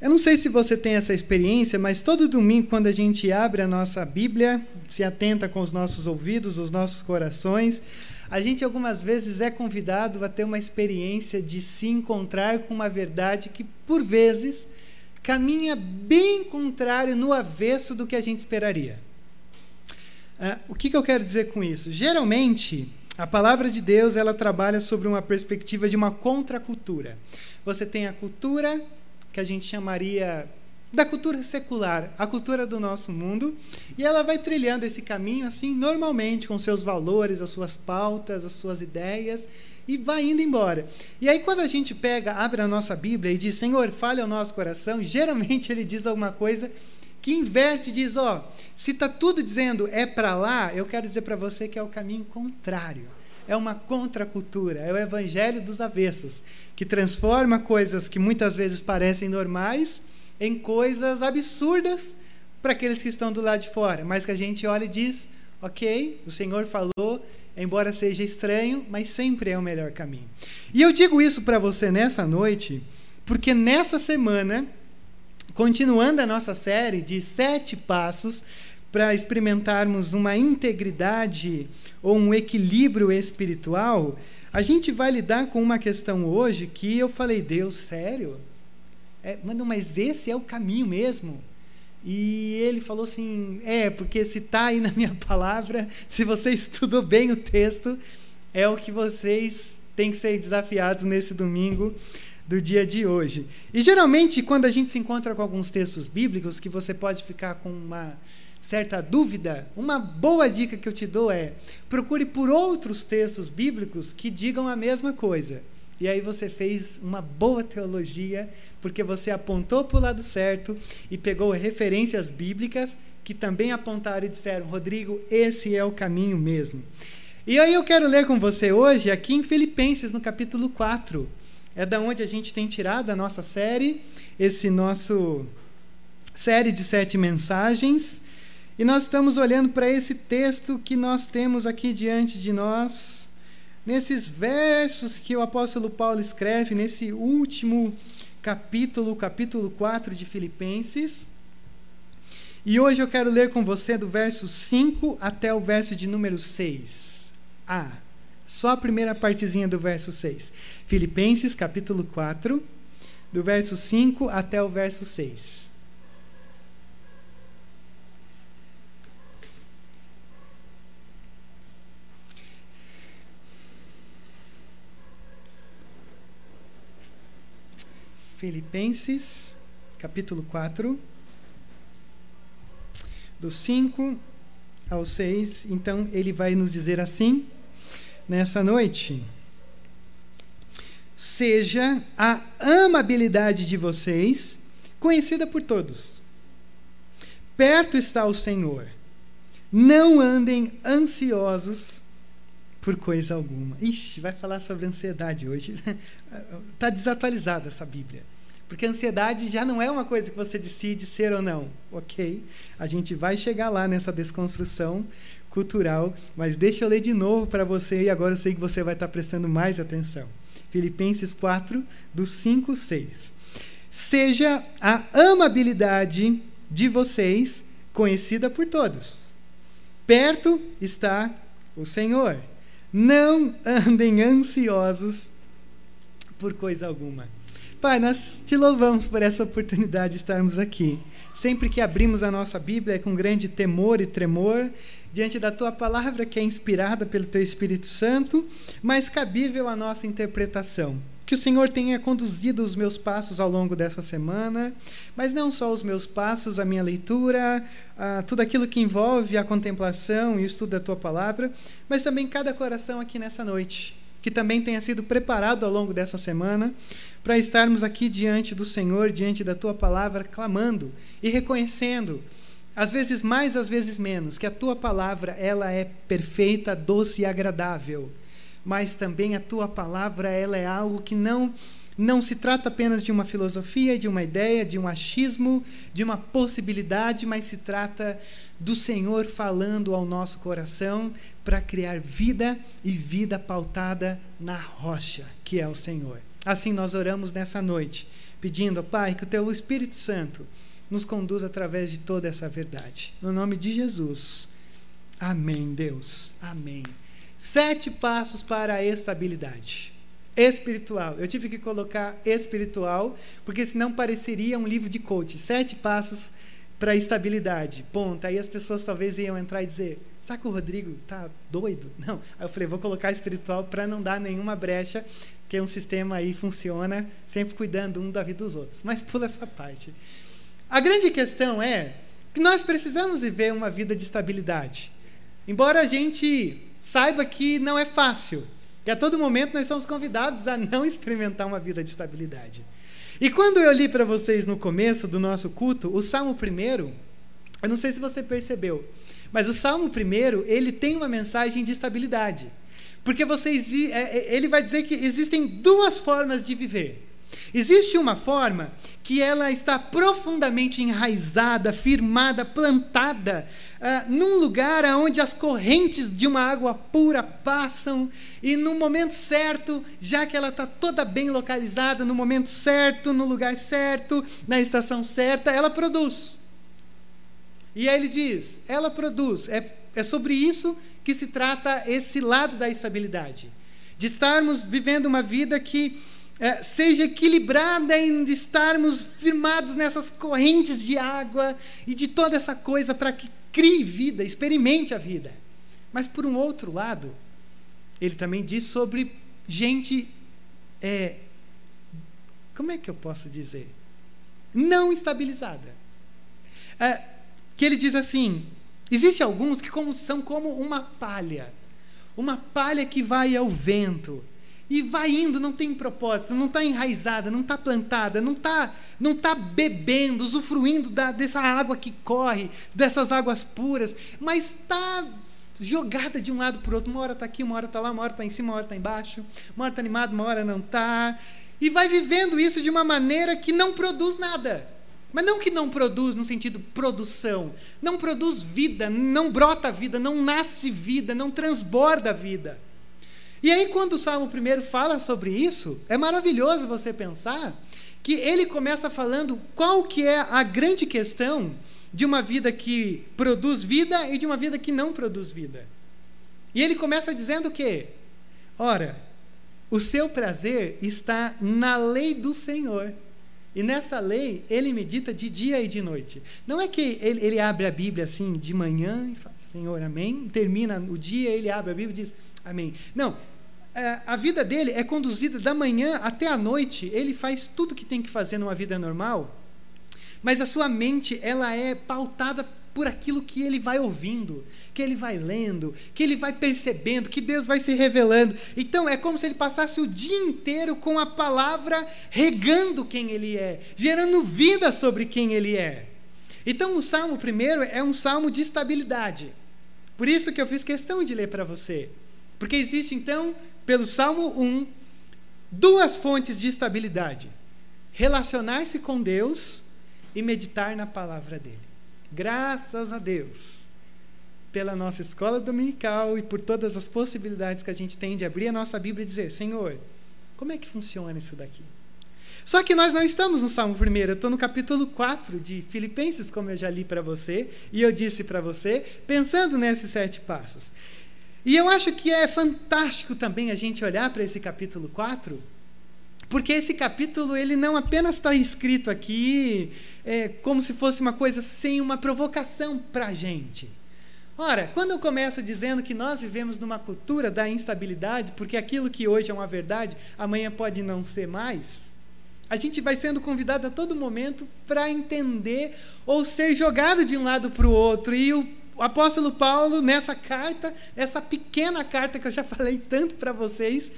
Eu não sei se você tem essa experiência, mas todo domingo, quando a gente abre a nossa Bíblia, se atenta com os nossos ouvidos, os nossos corações, a gente algumas vezes é convidado a ter uma experiência de se encontrar com uma verdade que, por vezes, caminha bem contrário, no avesso do que a gente esperaria. Uh, o que, que eu quero dizer com isso? Geralmente, a palavra de Deus ela trabalha sobre uma perspectiva de uma contracultura. Você tem a cultura que a gente chamaria da cultura secular, a cultura do nosso mundo, e ela vai trilhando esse caminho assim normalmente com seus valores, as suas pautas, as suas ideias e vai indo embora. E aí quando a gente pega, abre a nossa Bíblia e diz: "Senhor, fale ao nosso coração", geralmente ele diz alguma coisa que inverte, diz: "Ó, oh, se está tudo dizendo é para lá, eu quero dizer para você que é o caminho contrário é uma contracultura, é o evangelho dos avessos, que transforma coisas que muitas vezes parecem normais em coisas absurdas para aqueles que estão do lado de fora, mas que a gente olha e diz: ok, o Senhor falou, embora seja estranho, mas sempre é o melhor caminho. E eu digo isso para você nessa noite, porque nessa semana, continuando a nossa série de sete passos para experimentarmos uma integridade ou um equilíbrio espiritual, a gente vai lidar com uma questão hoje que eu falei, Deus, sério? É, mano, mas esse é o caminho mesmo? E ele falou assim: é, porque se está aí na minha palavra, se você estudou bem o texto, é o que vocês têm que ser desafiados nesse domingo do dia de hoje. E geralmente, quando a gente se encontra com alguns textos bíblicos, que você pode ficar com uma certa dúvida, uma boa dica que eu te dou é: procure por outros textos bíblicos que digam a mesma coisa. E aí você fez uma boa teologia, porque você apontou para o lado certo e pegou referências bíblicas que também apontaram e disseram: Rodrigo, esse é o caminho mesmo. E aí eu quero ler com você hoje, aqui em Filipenses, no capítulo 4. É da onde a gente tem tirado a nossa série, esse nosso série de sete mensagens. E nós estamos olhando para esse texto que nós temos aqui diante de nós, nesses versos que o apóstolo Paulo escreve, nesse último capítulo, capítulo 4 de Filipenses. E hoje eu quero ler com você do verso 5 até o verso de número 6. Ah, só a primeira partezinha do verso 6. Filipenses, capítulo 4, do verso 5 até o verso 6. Filipenses, capítulo 4, do 5 ao 6. Então, ele vai nos dizer assim, nessa noite: Seja a amabilidade de vocês conhecida por todos. Perto está o Senhor. Não andem ansiosos por coisa alguma. Ixi, vai falar sobre ansiedade hoje. Está desatualizada essa Bíblia. Porque a ansiedade já não é uma coisa que você decide ser ou não, ok? A gente vai chegar lá nessa desconstrução cultural, mas deixa eu ler de novo para você e agora eu sei que você vai estar prestando mais atenção. Filipenses 4, do 5, 6. Seja a amabilidade de vocês conhecida por todos. Perto está o Senhor. Não andem ansiosos por coisa alguma. Pai, nós te louvamos por essa oportunidade de estarmos aqui. Sempre que abrimos a nossa Bíblia é com grande temor e tremor diante da tua palavra que é inspirada pelo teu Espírito Santo, mas cabível à nossa interpretação. Que o Senhor tenha conduzido os meus passos ao longo dessa semana, mas não só os meus passos, a minha leitura, a, tudo aquilo que envolve a contemplação e o estudo da tua palavra, mas também cada coração aqui nessa noite, que também tenha sido preparado ao longo dessa semana para estarmos aqui diante do Senhor, diante da tua palavra, clamando e reconhecendo, às vezes mais, às vezes menos, que a tua palavra ela é perfeita, doce e agradável, mas também a tua palavra ela é algo que não não se trata apenas de uma filosofia, de uma ideia, de um achismo, de uma possibilidade, mas se trata do Senhor falando ao nosso coração para criar vida e vida pautada na rocha, que é o Senhor. Assim nós oramos nessa noite, pedindo, Pai, que o Teu Espírito Santo nos conduza através de toda essa verdade. No nome de Jesus. Amém, Deus. Amém. Sete passos para a estabilidade espiritual. Eu tive que colocar espiritual, porque senão pareceria um livro de coach. Sete passos para a estabilidade. Ponto. Aí as pessoas talvez iam entrar e dizer: que o Rodrigo tá doido? Não. Aí eu falei: Vou colocar espiritual para não dar nenhuma brecha, porque um sistema aí funciona sempre cuidando um da vida dos outros. Mas pula essa parte. A grande questão é que nós precisamos viver uma vida de estabilidade. Embora a gente saiba que não é fácil, que a todo momento nós somos convidados a não experimentar uma vida de estabilidade. E quando eu li para vocês no começo do nosso culto, o Salmo primeiro, eu não sei se você percebeu, mas o Salmo primeiro ele tem uma mensagem de estabilidade. Porque vocês, é, é, ele vai dizer que existem duas formas de viver. Existe uma forma que ela está profundamente enraizada, firmada, plantada uh, num lugar onde as correntes de uma água pura passam e no momento certo, já que ela está toda bem localizada, no momento certo, no lugar certo, na estação certa, ela produz. E aí ele diz: ela produz. É, é sobre isso que se trata esse lado da estabilidade. De estarmos vivendo uma vida que é, seja equilibrada em estarmos firmados nessas correntes de água e de toda essa coisa para que crie vida, experimente a vida. Mas por um outro lado, ele também diz sobre gente, é, como é que eu posso dizer, não estabilizada. É, que ele diz assim: existe alguns que como, são como uma palha, uma palha que vai ao vento e vai indo, não tem propósito, não está enraizada, não está plantada, não está não tá bebendo, usufruindo da, dessa água que corre, dessas águas puras, mas está jogada de um lado para o outro. Uma hora está aqui, uma hora está lá, uma hora está em cima, uma hora está embaixo, uma hora está animada, uma hora não está. E vai vivendo isso de uma maneira que não produz nada. Mas não que não produz no sentido produção, não produz vida, não brota vida, não nasce vida, não transborda vida. E aí, quando o Salmo 1 fala sobre isso, é maravilhoso você pensar que ele começa falando qual que é a grande questão de uma vida que produz vida e de uma vida que não produz vida. E ele começa dizendo o quê? Ora, o seu prazer está na lei do Senhor. E nessa lei, ele medita de dia e de noite. Não é que ele, ele abre a Bíblia assim de manhã e fala, Senhor, amém. Termina o dia, ele abre a Bíblia e diz, amém. Não, é, a vida dele é conduzida da manhã até a noite. Ele faz tudo o que tem que fazer numa vida normal, mas a sua mente ela é pautada por aquilo que ele vai ouvindo, que ele vai lendo, que ele vai percebendo, que Deus vai se revelando. Então é como se ele passasse o dia inteiro com a palavra regando quem ele é, gerando vida sobre quem ele é. Então o salmo primeiro é um salmo de estabilidade. Por isso que eu fiz questão de ler para você. Porque existe então pelo Salmo 1, duas fontes de estabilidade: relacionar-se com Deus e meditar na palavra dele. Graças a Deus pela nossa escola dominical e por todas as possibilidades que a gente tem de abrir a nossa Bíblia e dizer: Senhor, como é que funciona isso daqui? Só que nós não estamos no Salmo 1, eu estou no capítulo 4 de Filipenses, como eu já li para você, e eu disse para você, pensando nesses sete passos. E eu acho que é fantástico também a gente olhar para esse capítulo 4, porque esse capítulo ele não apenas está escrito aqui é, como se fosse uma coisa sem uma provocação para a gente. Ora, quando eu começo dizendo que nós vivemos numa cultura da instabilidade, porque aquilo que hoje é uma verdade, amanhã pode não ser mais, a gente vai sendo convidado a todo momento para entender ou ser jogado de um lado para o outro. E o apóstolo Paulo, nessa carta, essa pequena carta que eu já falei tanto para vocês,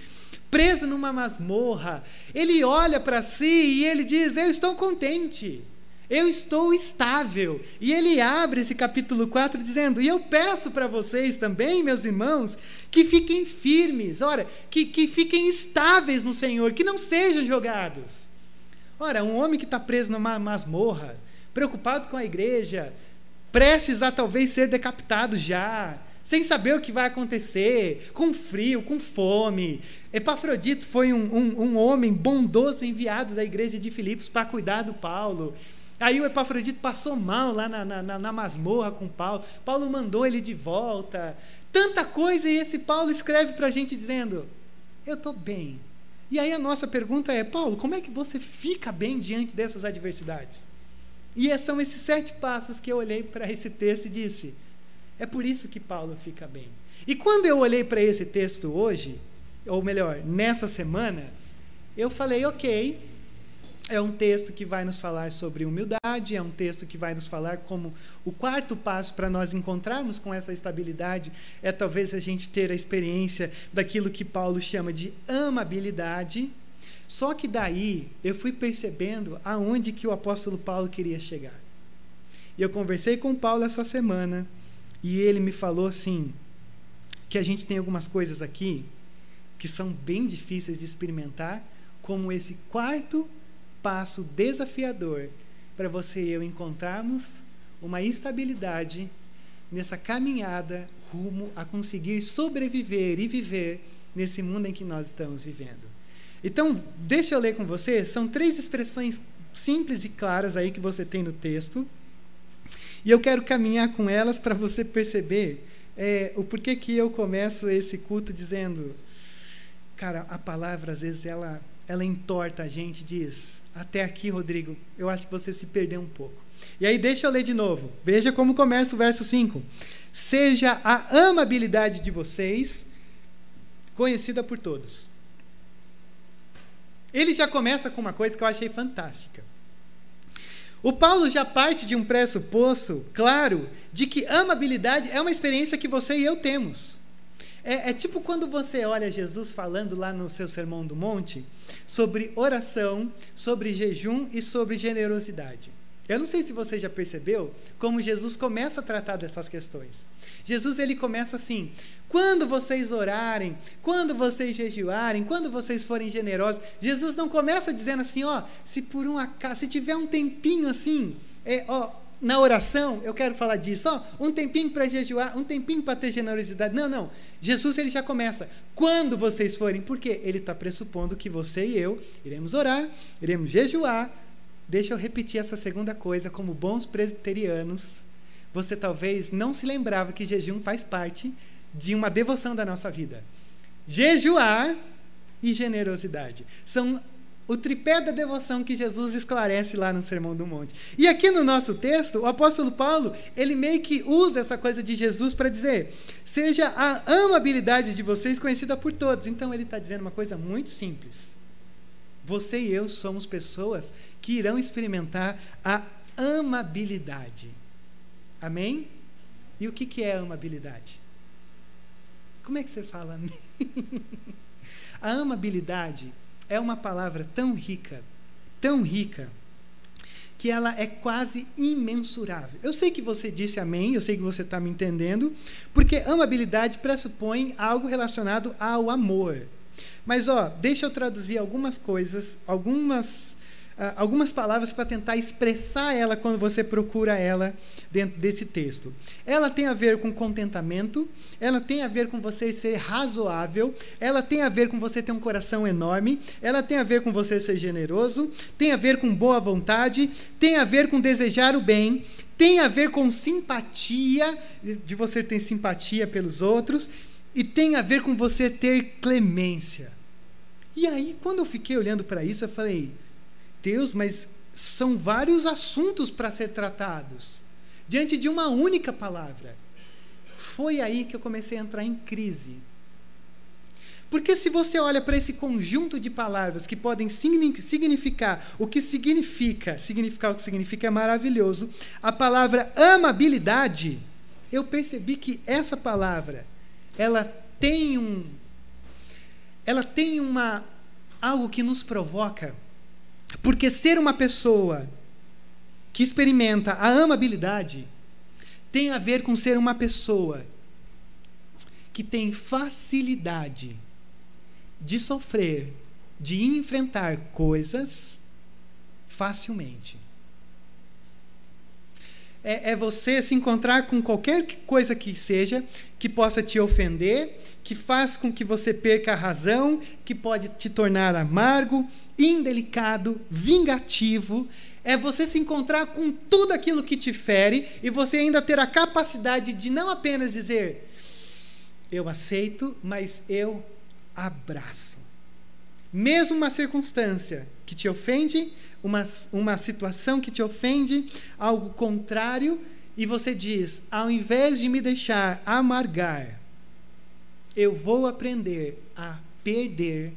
preso numa masmorra, ele olha para si e ele diz: Eu estou contente. Eu estou estável. E ele abre esse capítulo 4 dizendo: E eu peço para vocês também, meus irmãos, que fiquem firmes, ora, que, que fiquem estáveis no Senhor, que não sejam jogados. Ora, um homem que está preso numa masmorra, preocupado com a igreja, prestes a talvez ser decapitado já, sem saber o que vai acontecer, com frio, com fome. Epafrodito foi um, um, um homem bondoso enviado da igreja de Filipos para cuidar do Paulo. Aí o Epafrodito passou mal lá na, na, na masmorra com Paulo. Paulo mandou ele de volta. Tanta coisa, e esse Paulo escreve para a gente dizendo: Eu estou bem. E aí a nossa pergunta é: Paulo, como é que você fica bem diante dessas adversidades? E são esses sete passos que eu olhei para esse texto e disse: É por isso que Paulo fica bem. E quando eu olhei para esse texto hoje, ou melhor, nessa semana, eu falei: Ok, é um texto que vai nos falar sobre humildade, é um texto que vai nos falar como o quarto passo para nós encontrarmos com essa estabilidade é talvez a gente ter a experiência daquilo que Paulo chama de amabilidade. Só que daí eu fui percebendo aonde que o apóstolo Paulo queria chegar. E eu conversei com Paulo essa semana e ele me falou assim que a gente tem algumas coisas aqui que são bem difíceis de experimentar, como esse quarto passo desafiador para você e eu encontrarmos uma estabilidade nessa caminhada rumo a conseguir sobreviver e viver nesse mundo em que nós estamos vivendo. Então, deixa eu ler com você, são três expressões simples e claras aí que você tem no texto. E eu quero caminhar com elas para você perceber é, o porquê que eu começo esse culto dizendo, cara, a palavra às vezes ela ela entorta a gente, diz: Até aqui, Rodrigo, eu acho que você se perdeu um pouco. E aí, deixa eu ler de novo. Veja como começa o verso 5. Seja a amabilidade de vocês conhecida por todos. Ele já começa com uma coisa que eu achei fantástica. O Paulo já parte de um pressuposto claro de que amabilidade é uma experiência que você e eu temos. É, é, tipo quando você olha Jesus falando lá no seu Sermão do Monte sobre oração, sobre jejum e sobre generosidade. Eu não sei se você já percebeu como Jesus começa a tratar dessas questões. Jesus ele começa assim: quando vocês orarem, quando vocês jejuarem, quando vocês forem generosos, Jesus não começa dizendo assim, ó, se por um acaso, se tiver um tempinho assim, é, ó, na oração, eu quero falar disso, ó, um tempinho para jejuar, um tempinho para ter generosidade. Não, não. Jesus ele já começa. Quando vocês forem, porque ele está pressupondo que você e eu iremos orar, iremos jejuar. Deixa eu repetir essa segunda coisa, como bons presbiterianos, você talvez não se lembrava que jejum faz parte de uma devoção da nossa vida. Jejuar e generosidade são o tripé da devoção que Jesus esclarece lá no Sermão do Monte. E aqui no nosso texto, o apóstolo Paulo, ele meio que usa essa coisa de Jesus para dizer: seja a amabilidade de vocês conhecida por todos. Então ele está dizendo uma coisa muito simples. Você e eu somos pessoas que irão experimentar a amabilidade. Amém? E o que, que é amabilidade? Como é que você fala amém? a amabilidade é uma palavra tão rica, tão rica, que ela é quase imensurável. Eu sei que você disse amém, eu sei que você está me entendendo, porque amabilidade pressupõe algo relacionado ao amor. Mas, ó, deixa eu traduzir algumas coisas, algumas algumas palavras para tentar expressar ela quando você procura ela dentro desse texto. Ela tem a ver com contentamento, ela tem a ver com você ser razoável, ela tem a ver com você ter um coração enorme, ela tem a ver com você ser generoso, tem a ver com boa vontade, tem a ver com desejar o bem, tem a ver com simpatia, de você ter simpatia pelos outros, e tem a ver com você ter clemência. E aí, quando eu fiquei olhando para isso, eu falei: Deus, mas são vários assuntos para ser tratados diante de uma única palavra. Foi aí que eu comecei a entrar em crise. Porque se você olha para esse conjunto de palavras que podem significar o que significa, significar o que significa é maravilhoso, a palavra amabilidade, eu percebi que essa palavra, ela tem um ela tem uma algo que nos provoca porque ser uma pessoa que experimenta a amabilidade tem a ver com ser uma pessoa que tem facilidade de sofrer, de enfrentar coisas facilmente. É, é você se encontrar com qualquer coisa que seja que possa te ofender, que faz com que você perca a razão, que pode te tornar amargo, indelicado, vingativo. É você se encontrar com tudo aquilo que te fere e você ainda ter a capacidade de não apenas dizer eu aceito, mas eu abraço. Mesmo uma circunstância que te ofende, uma, uma situação que te ofende, algo contrário, e você diz: ao invés de me deixar amargar, eu vou aprender a perder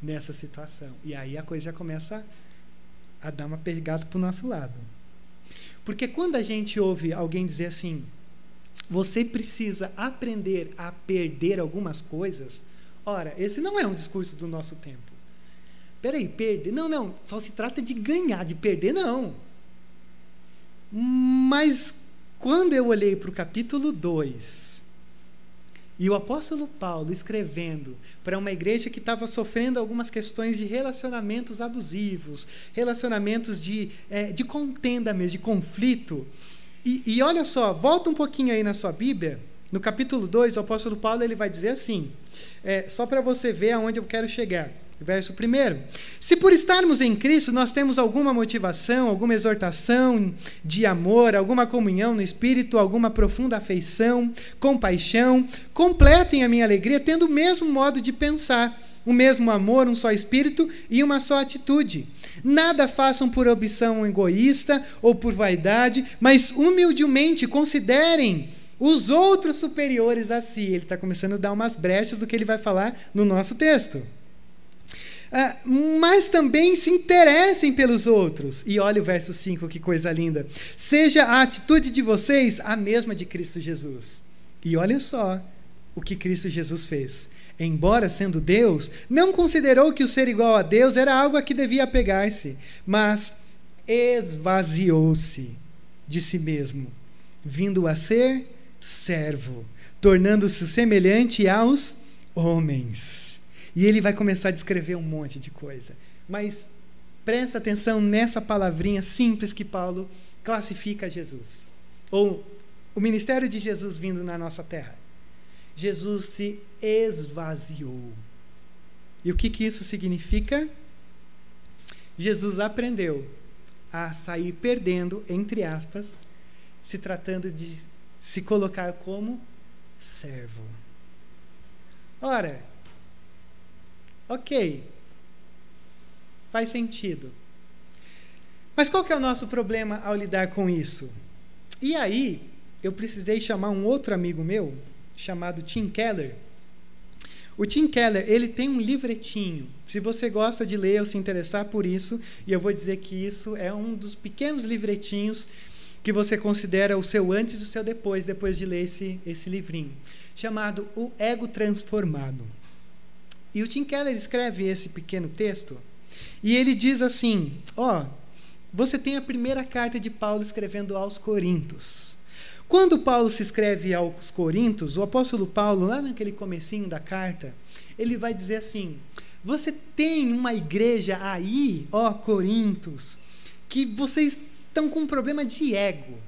nessa situação. E aí a coisa já começa a dar uma pegada para o nosso lado. Porque quando a gente ouve alguém dizer assim, você precisa aprender a perder algumas coisas, ora, esse não é um discurso do nosso tempo. Peraí, perder? Não, não, só se trata de ganhar, de perder, não. Mas quando eu olhei para o capítulo 2, e o apóstolo Paulo escrevendo para uma igreja que estava sofrendo algumas questões de relacionamentos abusivos, relacionamentos de, é, de contenda mesmo, de conflito. E, e olha só, volta um pouquinho aí na sua Bíblia, no capítulo 2, o apóstolo Paulo ele vai dizer assim, é, só para você ver aonde eu quero chegar. Verso 1. Se por estarmos em Cristo nós temos alguma motivação, alguma exortação de amor, alguma comunhão no Espírito, alguma profunda afeição, compaixão, completem a minha alegria tendo o mesmo modo de pensar, o mesmo amor, um só Espírito e uma só atitude. Nada façam por ambição egoísta ou por vaidade, mas humildemente considerem os outros superiores a si. Ele está começando a dar umas brechas do que ele vai falar no nosso texto. Ah, mas também se interessem pelos outros. E olha o verso 5, que coisa linda. Seja a atitude de vocês a mesma de Cristo Jesus. E olha só o que Cristo Jesus fez. Embora sendo Deus, não considerou que o ser igual a Deus era algo a que devia apegar-se, mas esvaziou-se de si mesmo, vindo a ser servo, tornando-se semelhante aos homens. E ele vai começar a descrever um monte de coisa. Mas presta atenção nessa palavrinha simples que Paulo classifica Jesus. Ou o ministério de Jesus vindo na nossa terra. Jesus se esvaziou. E o que, que isso significa? Jesus aprendeu a sair perdendo, entre aspas, se tratando de se colocar como servo. Ora, ok, faz sentido. Mas qual que é o nosso problema ao lidar com isso? E aí, eu precisei chamar um outro amigo meu, chamado Tim Keller. O Tim Keller, ele tem um livretinho. Se você gosta de ler ou se interessar por isso, e eu vou dizer que isso é um dos pequenos livretinhos que você considera o seu antes e o seu depois, depois de ler esse, esse livrinho, chamado O Ego Transformado. E o Tim Keller escreve esse pequeno texto, e ele diz assim: ó, oh, você tem a primeira carta de Paulo escrevendo aos Coríntios. Quando Paulo se escreve aos Coríntios, o apóstolo Paulo, lá naquele comecinho da carta, ele vai dizer assim: Você tem uma igreja aí, ó Coríntios, que vocês estão com um problema de ego.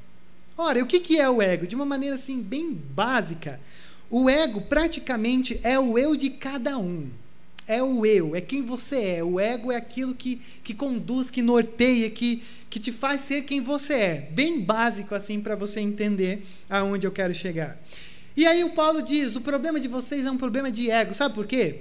Ora, o que, que é o ego? De uma maneira assim, bem básica, o ego praticamente é o eu de cada um. É o eu, é quem você é. O ego é aquilo que, que conduz, que norteia, que, que te faz ser quem você é. Bem básico assim para você entender aonde eu quero chegar. E aí o Paulo diz: o problema de vocês é um problema de ego. Sabe por quê?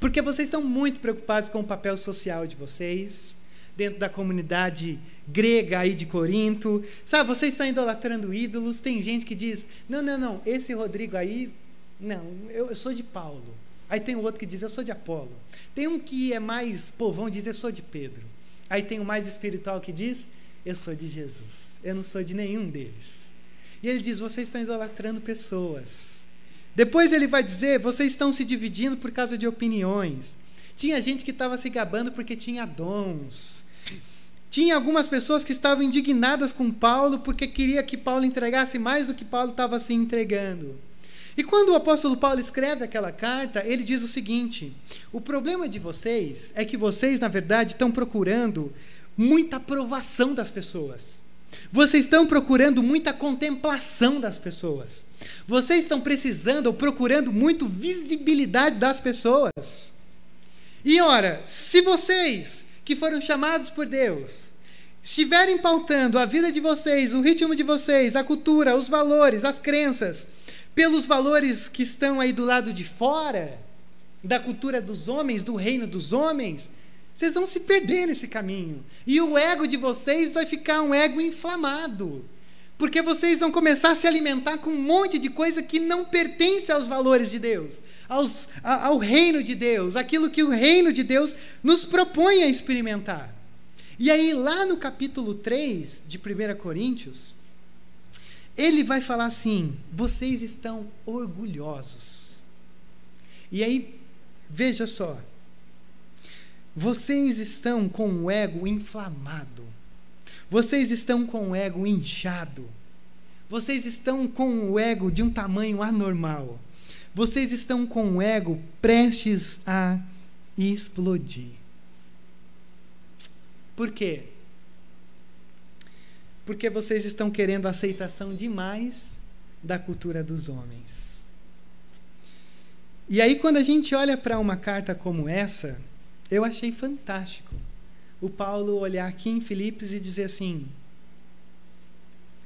Porque vocês estão muito preocupados com o papel social de vocês, dentro da comunidade grega aí de Corinto. Sabe, vocês estão idolatrando ídolos. Tem gente que diz: não, não, não, esse Rodrigo aí, não, eu, eu sou de Paulo. Aí tem outro que diz: eu sou de Apolo. Tem um que é mais povão diz: eu sou de Pedro. Aí tem o mais espiritual que diz: Eu sou de Jesus. Eu não sou de nenhum deles. E ele diz: Vocês estão idolatrando pessoas. Depois ele vai dizer: Vocês estão se dividindo por causa de opiniões. Tinha gente que estava se gabando porque tinha dons. Tinha algumas pessoas que estavam indignadas com Paulo porque queria que Paulo entregasse mais do que Paulo estava se entregando. E quando o apóstolo Paulo escreve aquela carta, ele diz o seguinte: o problema de vocês é que vocês, na verdade, estão procurando muita aprovação das pessoas. Vocês estão procurando muita contemplação das pessoas. Vocês estão precisando ou procurando muito visibilidade das pessoas. E ora, se vocês que foram chamados por Deus estiverem pautando a vida de vocês, o ritmo de vocês, a cultura, os valores, as crenças, pelos valores que estão aí do lado de fora, da cultura dos homens, do reino dos homens, vocês vão se perder nesse caminho. E o ego de vocês vai ficar um ego inflamado. Porque vocês vão começar a se alimentar com um monte de coisa que não pertence aos valores de Deus, aos, ao reino de Deus, aquilo que o reino de Deus nos propõe a experimentar. E aí, lá no capítulo 3 de 1 Coríntios, ele vai falar assim: vocês estão orgulhosos. E aí, veja só, vocês estão com o ego inflamado. Vocês estão com o ego inchado. Vocês estão com o ego de um tamanho anormal. Vocês estão com o ego prestes a explodir. Por quê? Porque vocês estão querendo aceitação demais da cultura dos homens. E aí, quando a gente olha para uma carta como essa, eu achei fantástico o Paulo olhar aqui em Filipos e dizer assim: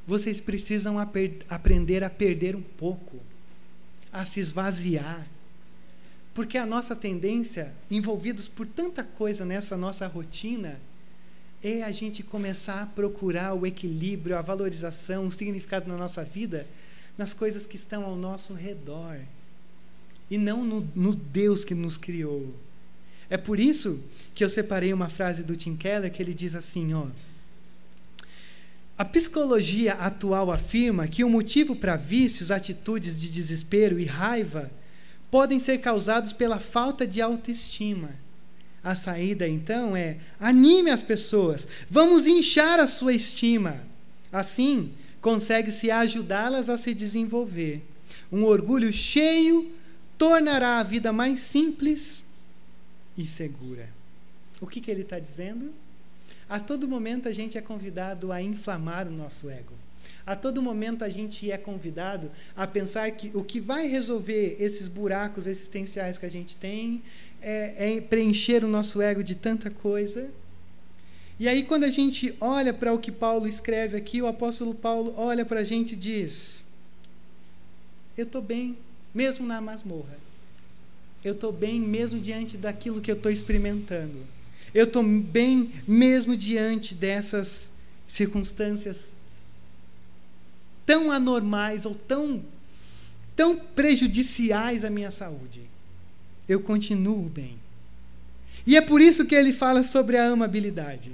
vocês precisam aprender a perder um pouco, a se esvaziar. Porque a nossa tendência, envolvidos por tanta coisa nessa nossa rotina, é a gente começar a procurar o equilíbrio, a valorização, o significado na nossa vida nas coisas que estão ao nosso redor e não no, no Deus que nos criou. É por isso que eu separei uma frase do Tim Keller que ele diz assim, ó: A psicologia atual afirma que o motivo para vícios, atitudes de desespero e raiva podem ser causados pela falta de autoestima. A saída então é: anime as pessoas, vamos inchar a sua estima. Assim, consegue-se ajudá-las a se desenvolver. Um orgulho cheio tornará a vida mais simples e segura. O que, que ele está dizendo? A todo momento a gente é convidado a inflamar o nosso ego. A todo momento a gente é convidado a pensar que o que vai resolver esses buracos existenciais que a gente tem é, é preencher o nosso ego de tanta coisa. E aí, quando a gente olha para o que Paulo escreve aqui, o apóstolo Paulo olha para a gente e diz: Eu estou bem, mesmo na masmorra eu estou bem mesmo diante daquilo que eu estou experimentando. Eu estou bem mesmo diante dessas circunstâncias tão anormais ou tão, tão prejudiciais à minha saúde. Eu continuo bem. E é por isso que ele fala sobre a amabilidade.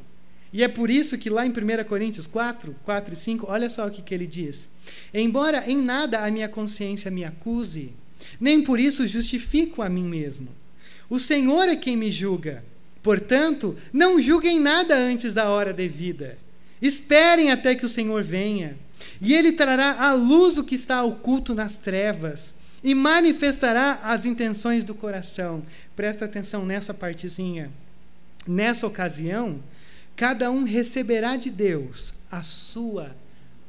E é por isso que lá em 1 Coríntios 4, 4 e 5, olha só o que, que ele diz. Embora em nada a minha consciência me acuse, nem por isso justifico a mim mesmo. O Senhor é quem me julga. Portanto, não julguem nada antes da hora devida. Esperem até que o Senhor venha, e ele trará à luz o que está oculto nas trevas e manifestará as intenções do coração. Presta atenção nessa partezinha. Nessa ocasião, cada um receberá de Deus a sua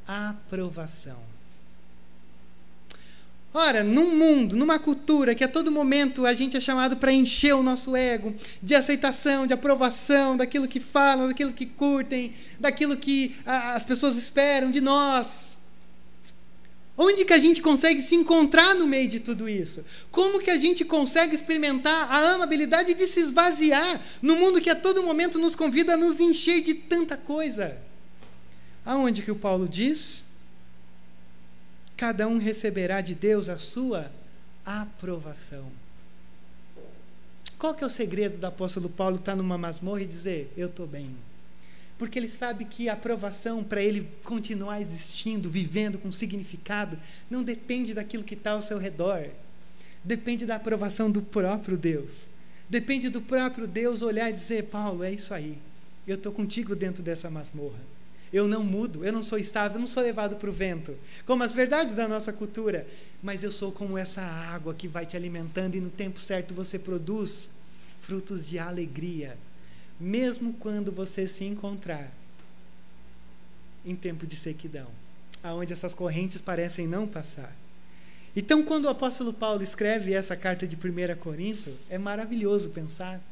aprovação. Ora, num mundo, numa cultura que a todo momento a gente é chamado para encher o nosso ego de aceitação, de aprovação, daquilo que falam, daquilo que curtem, daquilo que a, as pessoas esperam de nós. Onde que a gente consegue se encontrar no meio de tudo isso? Como que a gente consegue experimentar a amabilidade de se esvaziar no mundo que a todo momento nos convida a nos encher de tanta coisa? Aonde que o Paulo diz? Cada um receberá de Deus a sua aprovação. Qual que é o segredo do apóstolo Paulo estar numa masmorra e dizer, eu estou bem? Porque ele sabe que a aprovação para ele continuar existindo, vivendo com significado, não depende daquilo que está ao seu redor. Depende da aprovação do próprio Deus. Depende do próprio Deus olhar e dizer, Paulo, é isso aí. Eu estou contigo dentro dessa masmorra eu não mudo, eu não sou estável, eu não sou levado para o vento, como as verdades da nossa cultura, mas eu sou como essa água que vai te alimentando e no tempo certo você produz frutos de alegria, mesmo quando você se encontrar em tempo de sequidão, aonde essas correntes parecem não passar. Então, quando o apóstolo Paulo escreve essa carta de 1 Corinto, é maravilhoso pensar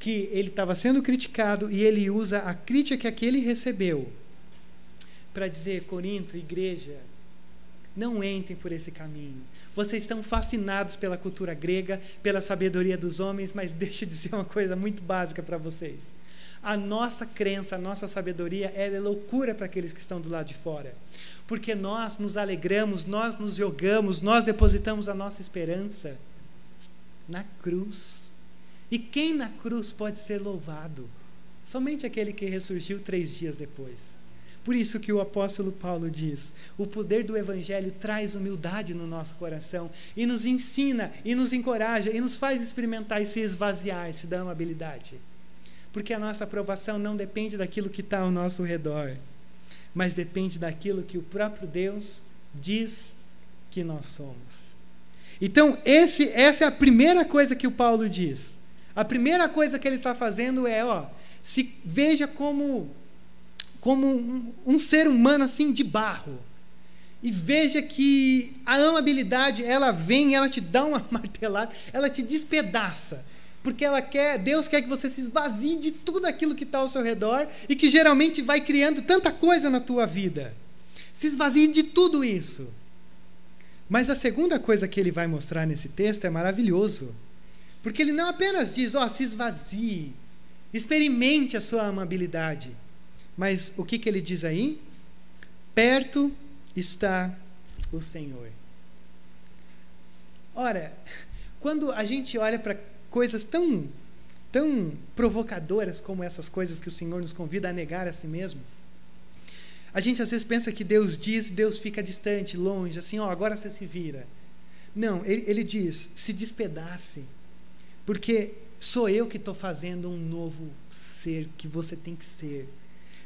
que ele estava sendo criticado e ele usa a crítica que ele recebeu para dizer: Corinto, igreja, não entrem por esse caminho. Vocês estão fascinados pela cultura grega, pela sabedoria dos homens, mas deixa eu dizer uma coisa muito básica para vocês. A nossa crença, a nossa sabedoria é loucura para aqueles que estão do lado de fora. Porque nós nos alegramos, nós nos jogamos, nós depositamos a nossa esperança na cruz. E quem na cruz pode ser louvado? Somente aquele que ressurgiu três dias depois. Por isso que o apóstolo Paulo diz: o poder do evangelho traz humildade no nosso coração e nos ensina e nos encoraja e nos faz experimentar e se esvaziar, se dar amabilidade. Porque a nossa aprovação não depende daquilo que está ao nosso redor, mas depende daquilo que o próprio Deus diz que nós somos. Então, esse, essa é a primeira coisa que o Paulo diz. A primeira coisa que ele está fazendo é, ó, se veja como como um, um ser humano assim de barro. E veja que a amabilidade, ela vem, ela te dá uma martelada, ela te despedaça. Porque ela quer, Deus quer que você se esvazie de tudo aquilo que está ao seu redor e que geralmente vai criando tanta coisa na tua vida. Se esvazie de tudo isso. Mas a segunda coisa que ele vai mostrar nesse texto é maravilhoso. Porque ele não apenas diz, ó, oh, se esvazie, experimente a sua amabilidade. Mas o que, que ele diz aí? Perto está o Senhor. Ora, quando a gente olha para coisas tão, tão provocadoras como essas coisas que o Senhor nos convida a negar a si mesmo, a gente às vezes pensa que Deus diz, Deus fica distante, longe, assim, ó, agora você se vira. Não, ele, ele diz: se despedace, porque sou eu que estou fazendo um novo ser que você tem que ser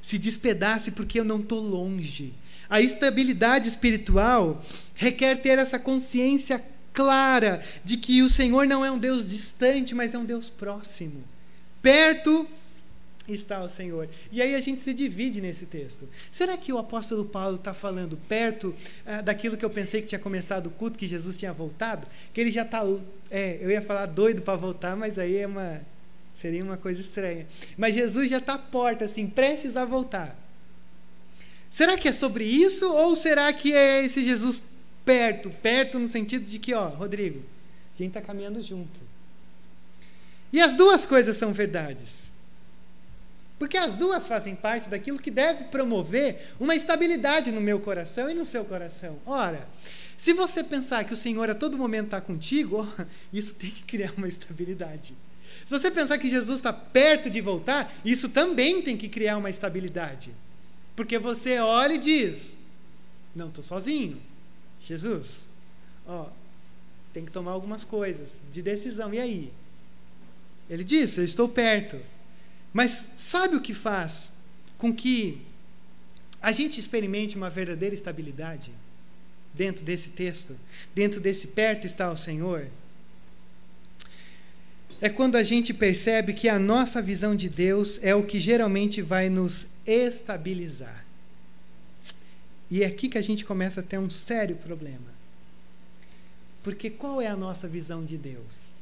se despedace porque eu não estou longe. A estabilidade espiritual requer ter essa consciência clara de que o Senhor não é um Deus distante, mas é um Deus próximo. Perto está o Senhor. E aí a gente se divide nesse texto. Será que o apóstolo Paulo está falando perto ah, daquilo que eu pensei que tinha começado o culto, que Jesus tinha voltado? Que ele já está. É, eu ia falar doido para voltar, mas aí é uma Seria uma coisa estranha. Mas Jesus já está à porta, assim, prestes a voltar. Será que é sobre isso? Ou será que é esse Jesus perto? Perto no sentido de que, ó, Rodrigo, a gente está caminhando junto. E as duas coisas são verdades. Porque as duas fazem parte daquilo que deve promover uma estabilidade no meu coração e no seu coração. Ora, se você pensar que o Senhor a todo momento está contigo, isso tem que criar uma estabilidade. Se você pensar que Jesus está perto de voltar, isso também tem que criar uma estabilidade. Porque você olha e diz: Não, estou sozinho. Jesus, ó, tem que tomar algumas coisas de decisão. E aí? Ele diz: Eu estou perto. Mas sabe o que faz com que a gente experimente uma verdadeira estabilidade dentro desse texto? Dentro desse perto está o Senhor? É quando a gente percebe que a nossa visão de Deus é o que geralmente vai nos estabilizar. E é aqui que a gente começa a ter um sério problema. Porque qual é a nossa visão de Deus?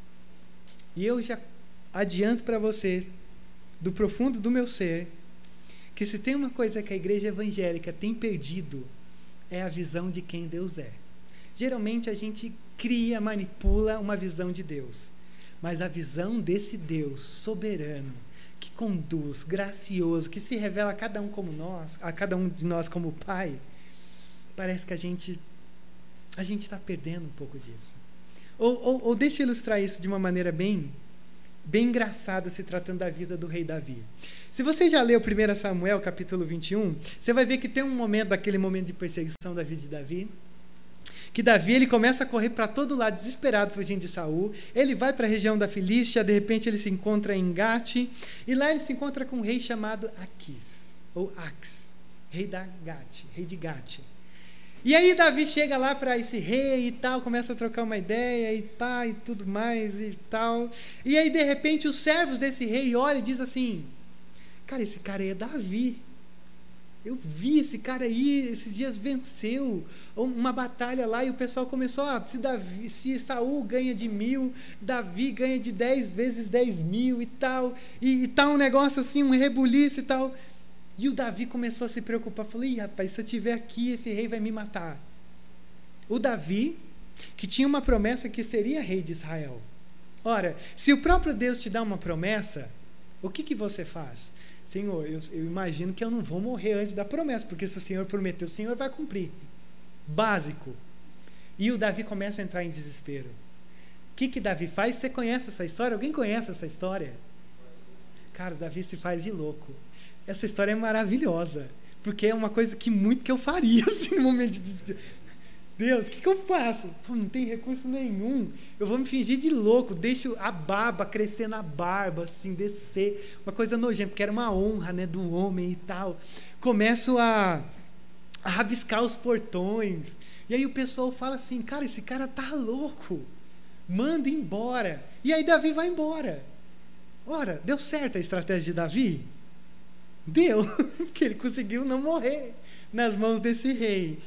E eu já adianto para você, do profundo do meu ser, que se tem uma coisa que a igreja evangélica tem perdido, é a visão de quem Deus é. Geralmente a gente cria, manipula uma visão de Deus. Mas a visão desse Deus soberano, que conduz, gracioso, que se revela a cada um como nós, a cada um de nós como Pai, parece que a gente a gente está perdendo um pouco disso. Ou, ou, ou deixa eu ilustrar isso de uma maneira bem bem engraçada se tratando da vida do rei Davi. Se você já leu 1 Samuel capítulo 21, você vai ver que tem um momento daquele momento de perseguição da vida de Davi, que Davi ele começa a correr para todo lado desesperado fugindo de Saul. Ele vai para a região da Filístia, de repente ele se encontra em Gate, e lá ele se encontra com um rei chamado Aquis, ou Ax, rei da Gate, rei de Gate. E aí Davi chega lá para esse rei e tal, começa a trocar uma ideia e pá e tudo mais e tal. E aí de repente os servos desse rei olham e diz assim: "Cara, esse cara aí é Davi. Eu vi esse cara aí, esses dias venceu uma batalha lá e o pessoal começou, ah, se, Davi, se Saul ganha de mil, Davi ganha de dez vezes dez mil e tal, e, e tal tá um negócio assim, um rebuliço e tal. E o Davi começou a se preocupar, falou, ih rapaz, se eu estiver aqui, esse rei vai me matar. O Davi, que tinha uma promessa que seria rei de Israel. Ora, se o próprio Deus te dá uma promessa, o que, que você faz? Senhor, eu, eu, imagino que eu não vou morrer antes da promessa, porque se o Senhor prometeu, o Senhor vai cumprir. Básico. E o Davi começa a entrar em desespero. O que, que Davi faz? Você conhece essa história? Alguém conhece essa história? Cara, Davi se faz de louco. Essa história é maravilhosa, porque é uma coisa que muito que eu faria assim, no momento de. Deus, o que, que, eu faço? Pô, não tem recurso nenhum. Eu vou me fingir de louco, deixo a barba crescer na barba, assim, descer. Uma coisa nojenta, porque era uma honra né, do homem e tal. Começo a, a rabiscar os portões. E aí o pessoal fala assim: cara, esse cara tá louco. Manda embora. E aí Davi vai embora. Ora, deu certo a estratégia de Davi? Deu, porque ele conseguiu não morrer nas mãos desse rei.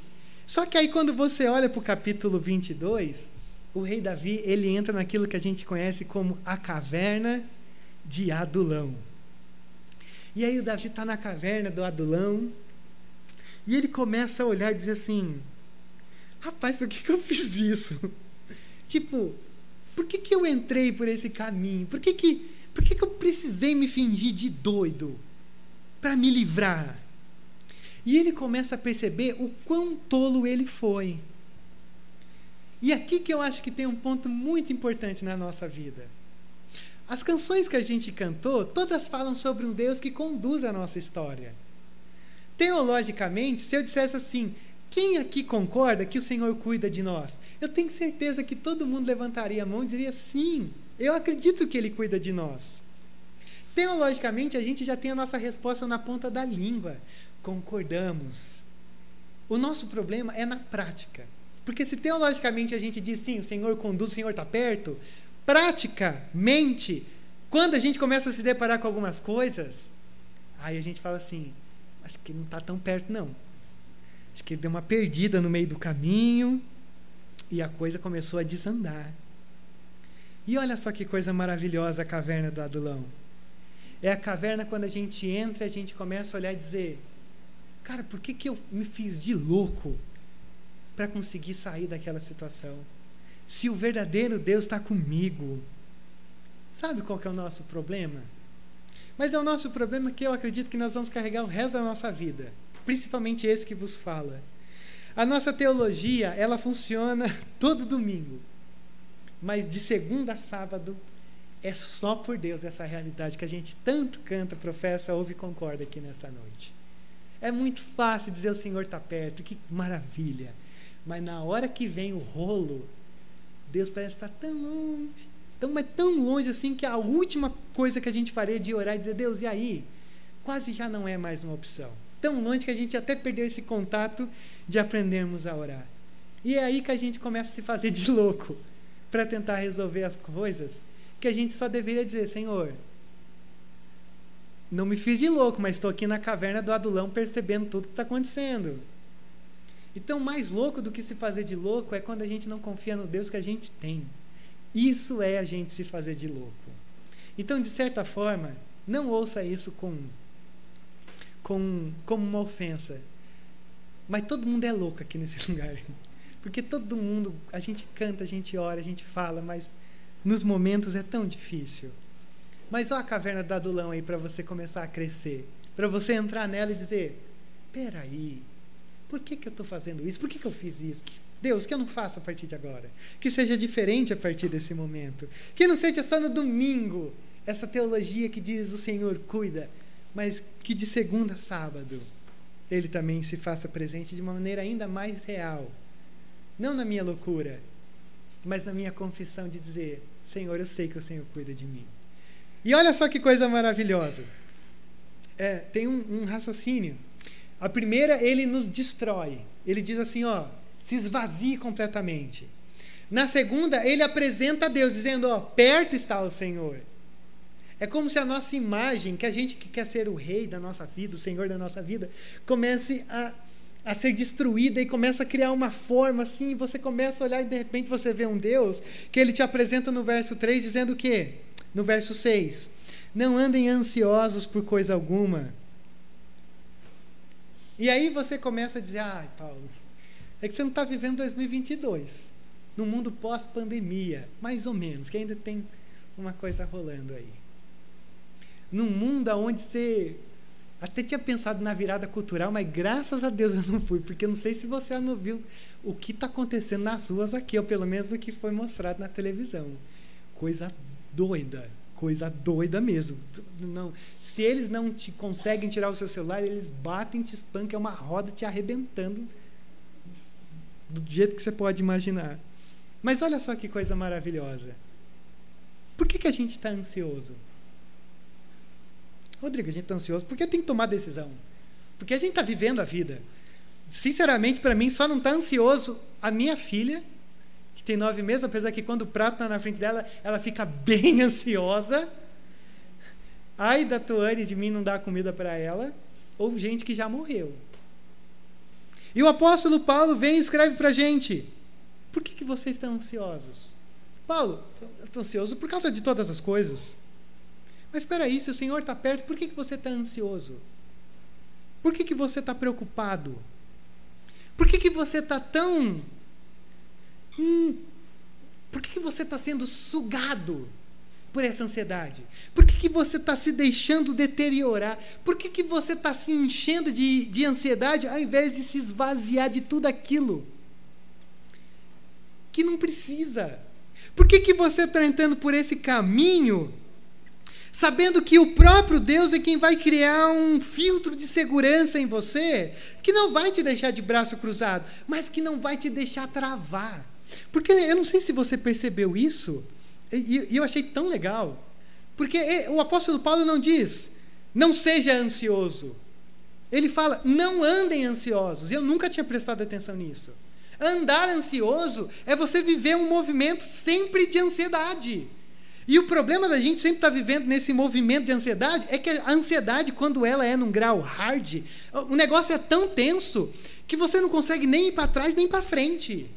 Só que aí quando você olha para o capítulo 22, o rei Davi, ele entra naquilo que a gente conhece como a caverna de Adulão. E aí o Davi está na caverna do Adulão, e ele começa a olhar e dizer assim: Rapaz, por que, que eu fiz isso? tipo, por que, que eu entrei por esse caminho? Por que, que, por que, que eu precisei me fingir de doido para me livrar? E ele começa a perceber o quão tolo ele foi. E aqui que eu acho que tem um ponto muito importante na nossa vida. As canções que a gente cantou, todas falam sobre um Deus que conduz a nossa história. Teologicamente, se eu dissesse assim, quem aqui concorda que o Senhor cuida de nós? Eu tenho certeza que todo mundo levantaria a mão e diria sim, eu acredito que Ele cuida de nós. Teologicamente, a gente já tem a nossa resposta na ponta da língua concordamos. O nosso problema é na prática. Porque se teologicamente a gente diz sim, o Senhor conduz, o Senhor está perto, praticamente, quando a gente começa a se deparar com algumas coisas, aí a gente fala assim: acho que não está tão perto, não. Acho que ele deu uma perdida no meio do caminho e a coisa começou a desandar. E olha só que coisa maravilhosa a caverna do Adulão. É a caverna quando a gente entra a gente começa a olhar e dizer: Cara, por que, que eu me fiz de louco para conseguir sair daquela situação? Se o verdadeiro Deus está comigo. Sabe qual que é o nosso problema? Mas é o nosso problema que eu acredito que nós vamos carregar o resto da nossa vida. Principalmente esse que vos fala. A nossa teologia, ela funciona todo domingo. Mas de segunda a sábado é só por Deus essa realidade que a gente tanto canta, professa, ouve e concorda aqui nessa noite. É muito fácil dizer o Senhor está perto, que maravilha. Mas na hora que vem o rolo, Deus parece estar tão longe, tão, mas tão longe assim que a última coisa que a gente faria de orar e dizer, Deus, e aí? Quase já não é mais uma opção. Tão longe que a gente até perdeu esse contato de aprendermos a orar. E é aí que a gente começa a se fazer de louco para tentar resolver as coisas que a gente só deveria dizer, Senhor, não me fiz de louco, mas estou aqui na caverna do adulão percebendo tudo que está acontecendo. Então, mais louco do que se fazer de louco é quando a gente não confia no Deus que a gente tem. Isso é a gente se fazer de louco. Então, de certa forma, não ouça isso com, com como uma ofensa. Mas todo mundo é louco aqui nesse lugar. Porque todo mundo, a gente canta, a gente ora, a gente fala, mas nos momentos é tão difícil. Mas olha a caverna do adulão aí para você começar a crescer. Para você entrar nela e dizer: peraí, por que, que eu estou fazendo isso? Por que, que eu fiz isso? Deus, que eu não faça a partir de agora. Que seja diferente a partir desse momento. Que não seja só no domingo essa teologia que diz o Senhor cuida, mas que de segunda a sábado ele também se faça presente de uma maneira ainda mais real. Não na minha loucura, mas na minha confissão de dizer: Senhor, eu sei que o Senhor cuida de mim. E olha só que coisa maravilhosa. É, tem um, um raciocínio. A primeira, ele nos destrói. Ele diz assim, ó, se esvazie completamente. Na segunda, ele apresenta a Deus, dizendo, ó, perto está o Senhor. É como se a nossa imagem, que a gente que quer ser o rei da nossa vida, o senhor da nossa vida, comece a, a ser destruída e começa a criar uma forma assim, você começa a olhar e de repente você vê um Deus que ele te apresenta no verso 3 dizendo o quê? No verso 6. Não andem ansiosos por coisa alguma. E aí você começa a dizer, ai, Paulo, é que você não está vivendo 2022, no mundo pós-pandemia, mais ou menos, que ainda tem uma coisa rolando aí num mundo onde você até tinha pensado na virada cultural, mas graças a Deus eu não fui, porque eu não sei se você não viu o que está acontecendo nas ruas aqui, ou pelo menos do que foi mostrado na televisão. Coisa doida, coisa doida mesmo. Não, se eles não te conseguem tirar o seu celular, eles batem, te espancam, é uma roda te arrebentando do jeito que você pode imaginar. Mas olha só que coisa maravilhosa. Por que, que a gente está ansioso? Rodrigo, a gente está ansioso. Por que tem que tomar decisão? Porque a gente está vivendo a vida. Sinceramente, para mim, só não está ansioso a minha filha, que tem nove meses, apesar que quando o prato está na frente dela, ela fica bem ansiosa. Ai da Tuane de mim não dar comida para ela. Ou gente que já morreu. E o apóstolo Paulo vem e escreve para a gente: Por que, que vocês estão ansiosos? Paulo, eu estou ansioso por causa de todas as coisas. Mas espera aí, se o Senhor está perto, por que, que você está ansioso? Por que, que você está preocupado? Por que, que você está tão. Hum, por que, você está sendo sugado por essa ansiedade? Por que, que você está se deixando deteriorar? Por que, que você está se enchendo de, de ansiedade ao invés de se esvaziar de tudo aquilo que não precisa? Por que, que você está entrando por esse caminho sabendo que o próprio Deus é quem vai criar um filtro de segurança em você, que não vai te deixar de braço cruzado, mas que não vai te deixar travar. Porque eu não sei se você percebeu isso, e eu achei tão legal, porque o apóstolo Paulo não diz, não seja ansioso. Ele fala, não andem ansiosos. Eu nunca tinha prestado atenção nisso. Andar ansioso é você viver um movimento sempre de ansiedade. E o problema da gente sempre estar tá vivendo nesse movimento de ansiedade é que a ansiedade, quando ela é num grau hard, o negócio é tão tenso que você não consegue nem ir para trás nem para frente.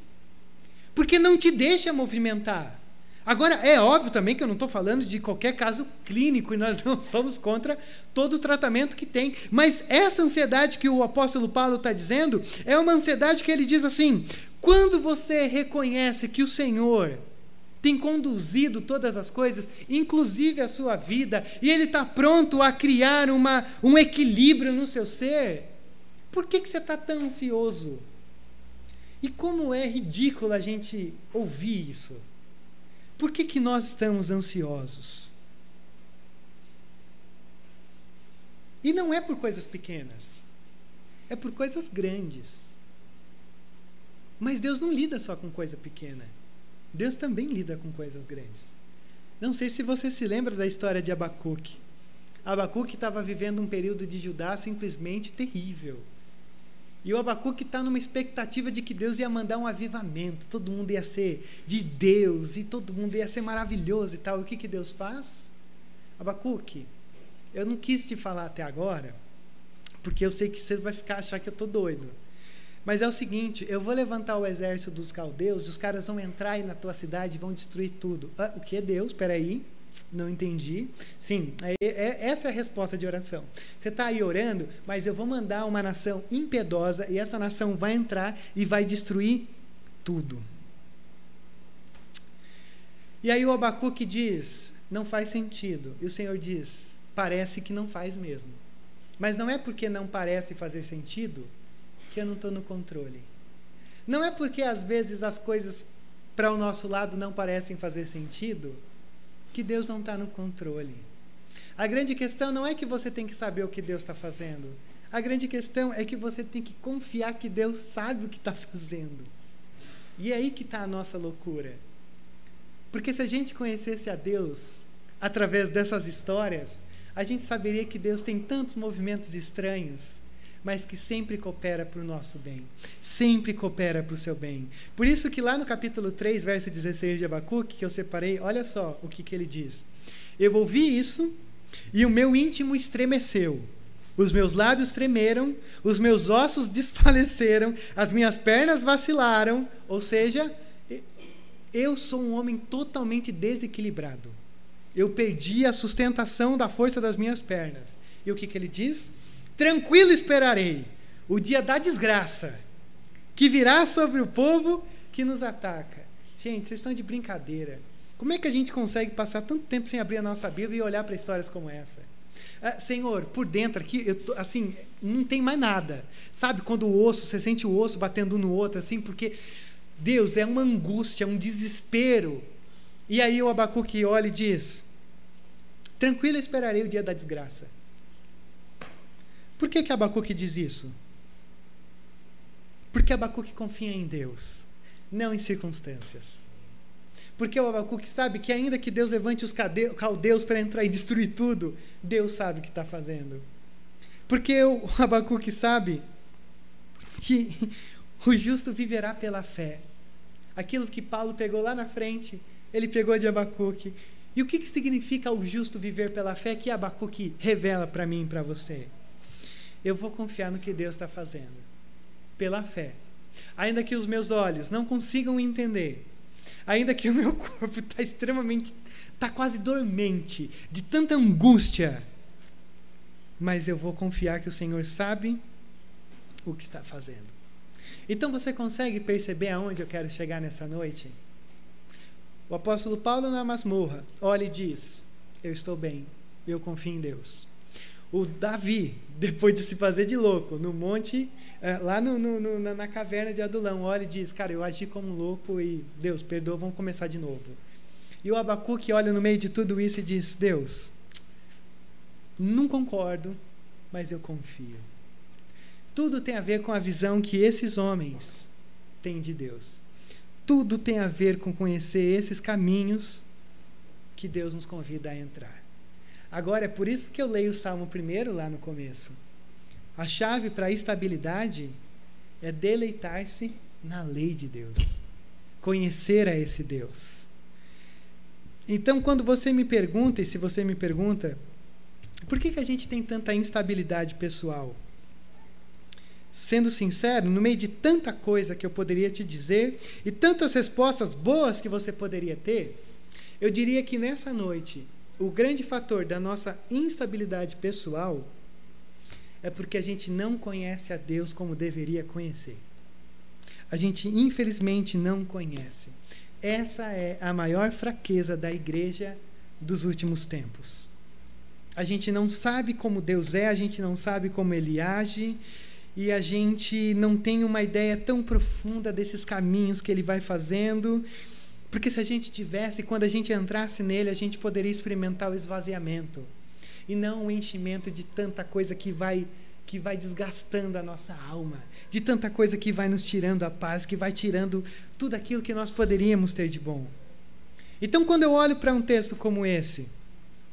Porque não te deixa movimentar. Agora, é óbvio também que eu não estou falando de qualquer caso clínico e nós não somos contra todo o tratamento que tem. Mas essa ansiedade que o apóstolo Paulo está dizendo é uma ansiedade que ele diz assim: quando você reconhece que o Senhor tem conduzido todas as coisas, inclusive a sua vida, e Ele está pronto a criar uma, um equilíbrio no seu ser, por que, que você está tão ansioso? E como é ridículo a gente ouvir isso? Por que, que nós estamos ansiosos? E não é por coisas pequenas, é por coisas grandes. Mas Deus não lida só com coisa pequena. Deus também lida com coisas grandes. Não sei se você se lembra da história de Abacuque. Abacuque estava vivendo um período de Judá simplesmente terrível. E o Abacuque está numa expectativa de que Deus ia mandar um avivamento, todo mundo ia ser de Deus e todo mundo ia ser maravilhoso e tal. E o que, que Deus faz? Abacuque, eu não quis te falar até agora, porque eu sei que você vai ficar achar que eu estou doido. Mas é o seguinte: eu vou levantar o exército dos caldeus, os caras vão entrar aí na tua cidade e vão destruir tudo. Ah, o que é Deus? Espera aí. Não entendi. Sim, é, é, essa é a resposta de oração. Você está aí orando, mas eu vou mandar uma nação impiedosa e essa nação vai entrar e vai destruir tudo. E aí o Abacuque diz: não faz sentido. E o Senhor diz: parece que não faz mesmo. Mas não é porque não parece fazer sentido que eu não estou no controle. Não é porque às vezes as coisas para o nosso lado não parecem fazer sentido que Deus não está no controle. A grande questão não é que você tem que saber o que Deus está fazendo. A grande questão é que você tem que confiar que Deus sabe o que está fazendo. E é aí que está a nossa loucura. Porque se a gente conhecesse a Deus através dessas histórias, a gente saberia que Deus tem tantos movimentos estranhos mas que sempre coopera para o nosso bem. Sempre coopera para o seu bem. Por isso que lá no capítulo 3, verso 16 de Abacuque, que eu separei, olha só o que, que ele diz. Eu ouvi isso e o meu íntimo estremeceu. Os meus lábios tremeram, os meus ossos desfaleceram, as minhas pernas vacilaram. Ou seja, eu sou um homem totalmente desequilibrado. Eu perdi a sustentação da força das minhas pernas. E o que, que ele diz? Tranquilo esperarei o dia da desgraça que virá sobre o povo que nos ataca. Gente, vocês estão de brincadeira. Como é que a gente consegue passar tanto tempo sem abrir a nossa Bíblia e olhar para histórias como essa? Ah, Senhor, por dentro aqui, eu tô, assim, não tem mais nada. Sabe quando o osso, você sente o osso batendo um no outro, assim, porque Deus é uma angústia, um desespero. E aí o Abacuque olha e diz: Tranquilo esperarei o dia da desgraça. Por que, que Abacuque diz isso? Porque Abacuque confia em Deus, não em circunstâncias. Porque o Abacuque sabe que, ainda que Deus levante os caldeus para entrar e destruir tudo, Deus sabe o que está fazendo. Porque o Abacuque sabe que o justo viverá pela fé. Aquilo que Paulo pegou lá na frente, ele pegou de Abacuque. E o que, que significa o justo viver pela fé que Abacuque revela para mim e para você? Eu vou confiar no que Deus está fazendo, pela fé. Ainda que os meus olhos não consigam entender, ainda que o meu corpo está extremamente, está quase dormente, de tanta angústia, mas eu vou confiar que o Senhor sabe o que está fazendo. Então você consegue perceber aonde eu quero chegar nessa noite? O apóstolo Paulo na masmorra olha e diz: Eu estou bem, eu confio em Deus. O Davi, depois de se fazer de louco no monte, eh, lá no, no, na caverna de Adulão, olha e diz: Cara, eu agi como louco e Deus, perdoa, vamos começar de novo. E o Abacuque olha no meio de tudo isso e diz: Deus, não concordo, mas eu confio. Tudo tem a ver com a visão que esses homens têm de Deus. Tudo tem a ver com conhecer esses caminhos que Deus nos convida a entrar. Agora, é por isso que eu leio o Salmo primeiro lá no começo. A chave para a estabilidade é deleitar-se na lei de Deus, conhecer a esse Deus. Então, quando você me pergunta, e se você me pergunta, por que, que a gente tem tanta instabilidade pessoal? Sendo sincero, no meio de tanta coisa que eu poderia te dizer e tantas respostas boas que você poderia ter, eu diria que nessa noite o grande fator da nossa instabilidade pessoal é porque a gente não conhece a Deus como deveria conhecer. A gente, infelizmente, não conhece. Essa é a maior fraqueza da igreja dos últimos tempos. A gente não sabe como Deus é, a gente não sabe como ele age, e a gente não tem uma ideia tão profunda desses caminhos que ele vai fazendo porque se a gente tivesse, quando a gente entrasse nele, a gente poderia experimentar o esvaziamento e não o enchimento de tanta coisa que vai que vai desgastando a nossa alma, de tanta coisa que vai nos tirando a paz, que vai tirando tudo aquilo que nós poderíamos ter de bom. Então, quando eu olho para um texto como esse,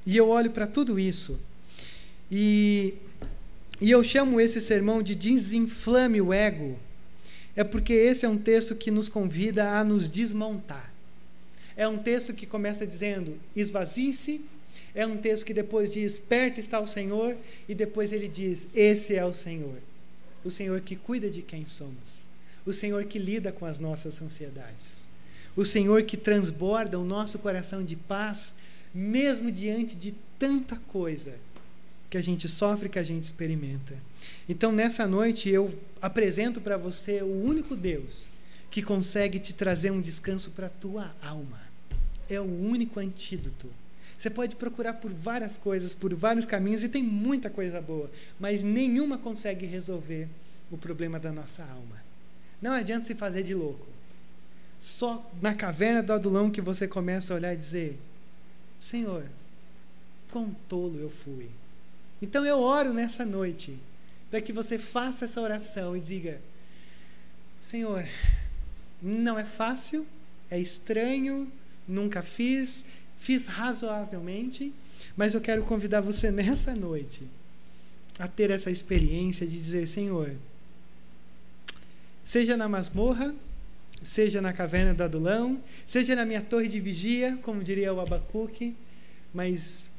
e eu olho para tudo isso, e, e eu chamo esse sermão de desinflame o ego, é porque esse é um texto que nos convida a nos desmontar. É um texto que começa dizendo: esvazie-se. É um texto que depois diz: perto está o Senhor. E depois ele diz: esse é o Senhor. O Senhor que cuida de quem somos. O Senhor que lida com as nossas ansiedades. O Senhor que transborda o nosso coração de paz, mesmo diante de tanta coisa que a gente sofre, que a gente experimenta. Então, nessa noite, eu apresento para você o único Deus que consegue te trazer um descanso para a tua alma. É o único antídoto. Você pode procurar por várias coisas, por vários caminhos, e tem muita coisa boa, mas nenhuma consegue resolver o problema da nossa alma. Não adianta se fazer de louco. Só na caverna do adulão que você começa a olhar e dizer: Senhor, quão tolo eu fui. Então eu oro nessa noite para que você faça essa oração e diga: Senhor, não é fácil, é estranho, nunca fiz, fiz razoavelmente, mas eu quero convidar você nessa noite a ter essa experiência de dizer: Senhor, seja na masmorra, seja na caverna do Adulão, seja na minha torre de vigia, como diria o Abacuque, mas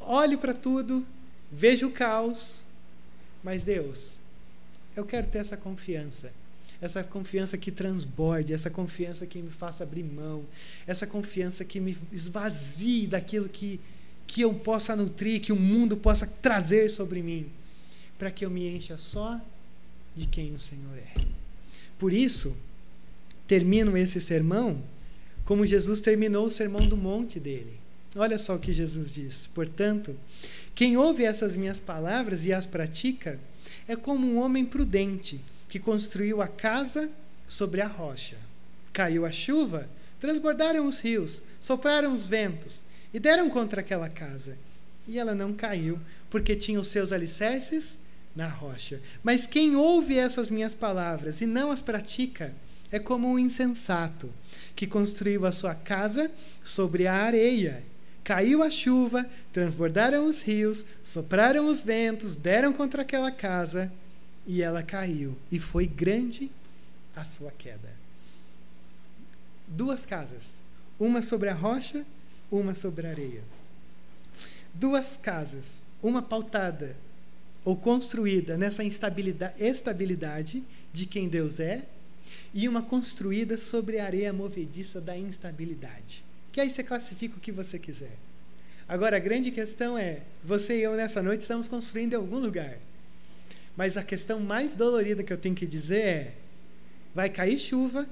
olho para tudo, vejo o caos, mas Deus, eu quero ter essa confiança. Essa confiança que transborde, essa confiança que me faça abrir mão, essa confiança que me esvazie daquilo que, que eu possa nutrir, que o mundo possa trazer sobre mim, para que eu me encha só de quem o Senhor é. Por isso, termino esse sermão como Jesus terminou o sermão do monte dele. Olha só o que Jesus diz. Portanto, quem ouve essas minhas palavras e as pratica é como um homem prudente que construiu a casa sobre a rocha. Caiu a chuva, transbordaram os rios, sopraram os ventos e deram contra aquela casa. E ela não caiu, porque tinha os seus alicerces na rocha. Mas quem ouve essas minhas palavras e não as pratica é como um insensato que construiu a sua casa sobre a areia. Caiu a chuva, transbordaram os rios, sopraram os ventos, deram contra aquela casa e ela caiu. E foi grande a sua queda. Duas casas, uma sobre a rocha, uma sobre a areia. Duas casas, uma pautada ou construída nessa instabilidade, estabilidade de quem Deus é, e uma construída sobre a areia movediça da instabilidade. Que aí você classifica o que você quiser. Agora, a grande questão é: você e eu nessa noite estamos construindo em algum lugar. Mas a questão mais dolorida que eu tenho que dizer é: vai cair chuva,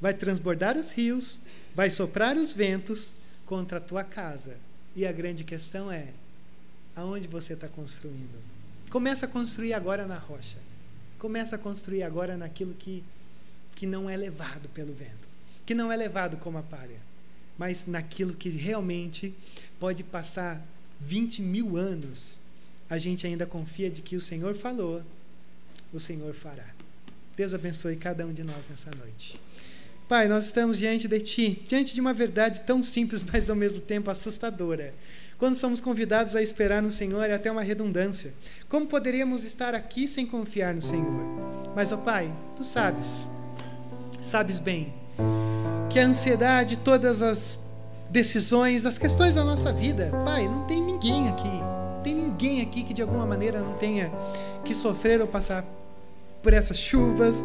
vai transbordar os rios, vai soprar os ventos contra a tua casa. E a grande questão é: aonde você está construindo? Começa a construir agora na rocha. Começa a construir agora naquilo que, que não é levado pelo vento, que não é levado como a palha, mas naquilo que realmente pode passar 20 mil anos. A gente ainda confia de que o Senhor falou, o Senhor fará. Deus abençoe cada um de nós nessa noite. Pai, nós estamos diante de Ti, diante de uma verdade tão simples, mas ao mesmo tempo assustadora. Quando somos convidados a esperar no Senhor, é até uma redundância. Como poderíamos estar aqui sem confiar no Senhor? Mas, ó Pai, tu sabes, sabes bem, que a ansiedade, todas as decisões, as questões da nossa vida, Pai, não tem ninguém aqui, ninguém aqui que de alguma maneira não tenha que sofrer ou passar por essas chuvas,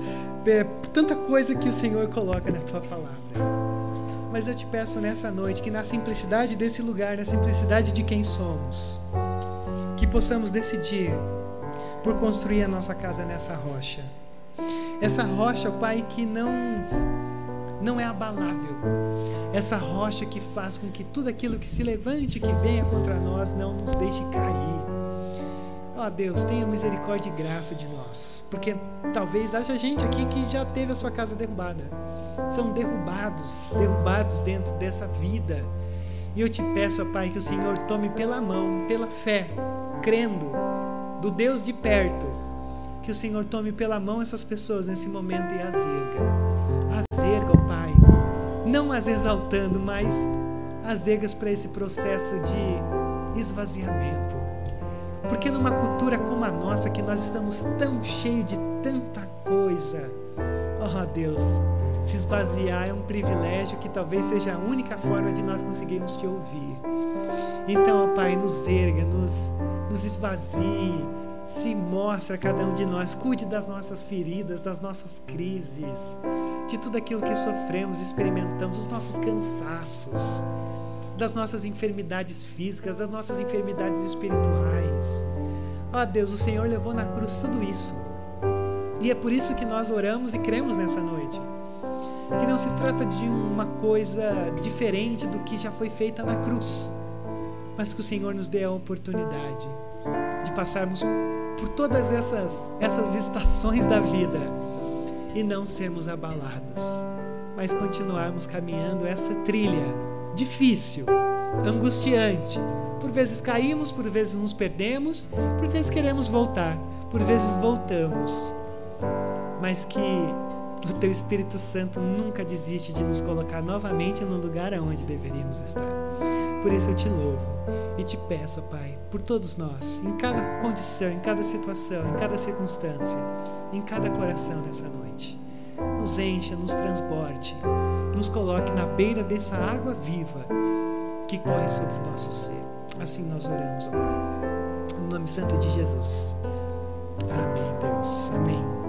por tanta coisa que o Senhor coloca na tua palavra. Mas eu te peço nessa noite que, na simplicidade desse lugar, na simplicidade de quem somos, que possamos decidir por construir a nossa casa nessa rocha. Essa rocha, Pai, que não não é abalável. Essa rocha que faz com que tudo aquilo que se levante, que venha contra nós, não nos deixe cair. Ó oh, Deus, tenha misericórdia e graça de nós, porque talvez haja gente aqui que já teve a sua casa derrubada são derrubados, derrubados dentro dessa vida. E eu te peço, Pai, que o Senhor tome pela mão, pela fé, crendo, do Deus de perto, que o Senhor tome pela mão essas pessoas nesse momento e as erga. As não as exaltando, mas as ergas para esse processo de esvaziamento. Porque numa cultura como a nossa, que nós estamos tão cheios de tanta coisa, oh, Deus, se esvaziar é um privilégio que talvez seja a única forma de nós conseguirmos te ouvir. Então, ó Pai, nos erga, nos, nos esvazie, se mostra a cada um de nós, cuide das nossas feridas, das nossas crises, de tudo aquilo que sofremos, experimentamos, dos nossos cansaços, das nossas enfermidades físicas, das nossas enfermidades espirituais. Ó Deus, o Senhor levou na cruz tudo isso. E é por isso que nós oramos e cremos nessa noite que não se trata de uma coisa diferente do que já foi feita na cruz, mas que o Senhor nos dê a oportunidade de passarmos por todas essas, essas estações da vida e não sermos abalados, mas continuarmos caminhando essa trilha difícil, angustiante. Por vezes caímos, por vezes nos perdemos, por vezes queremos voltar, por vezes voltamos, mas que o teu Espírito Santo nunca desiste de nos colocar novamente no lugar aonde deveríamos estar. Por isso eu te louvo e te peço, Pai, por todos nós, em cada condição, em cada situação, em cada circunstância, em cada coração nessa noite. Nos encha, nos transborde, nos coloque na beira dessa água viva que corre sobre o nosso ser. Assim nós oramos, ó Pai. No nome santo de Jesus. Amém, Deus. Amém.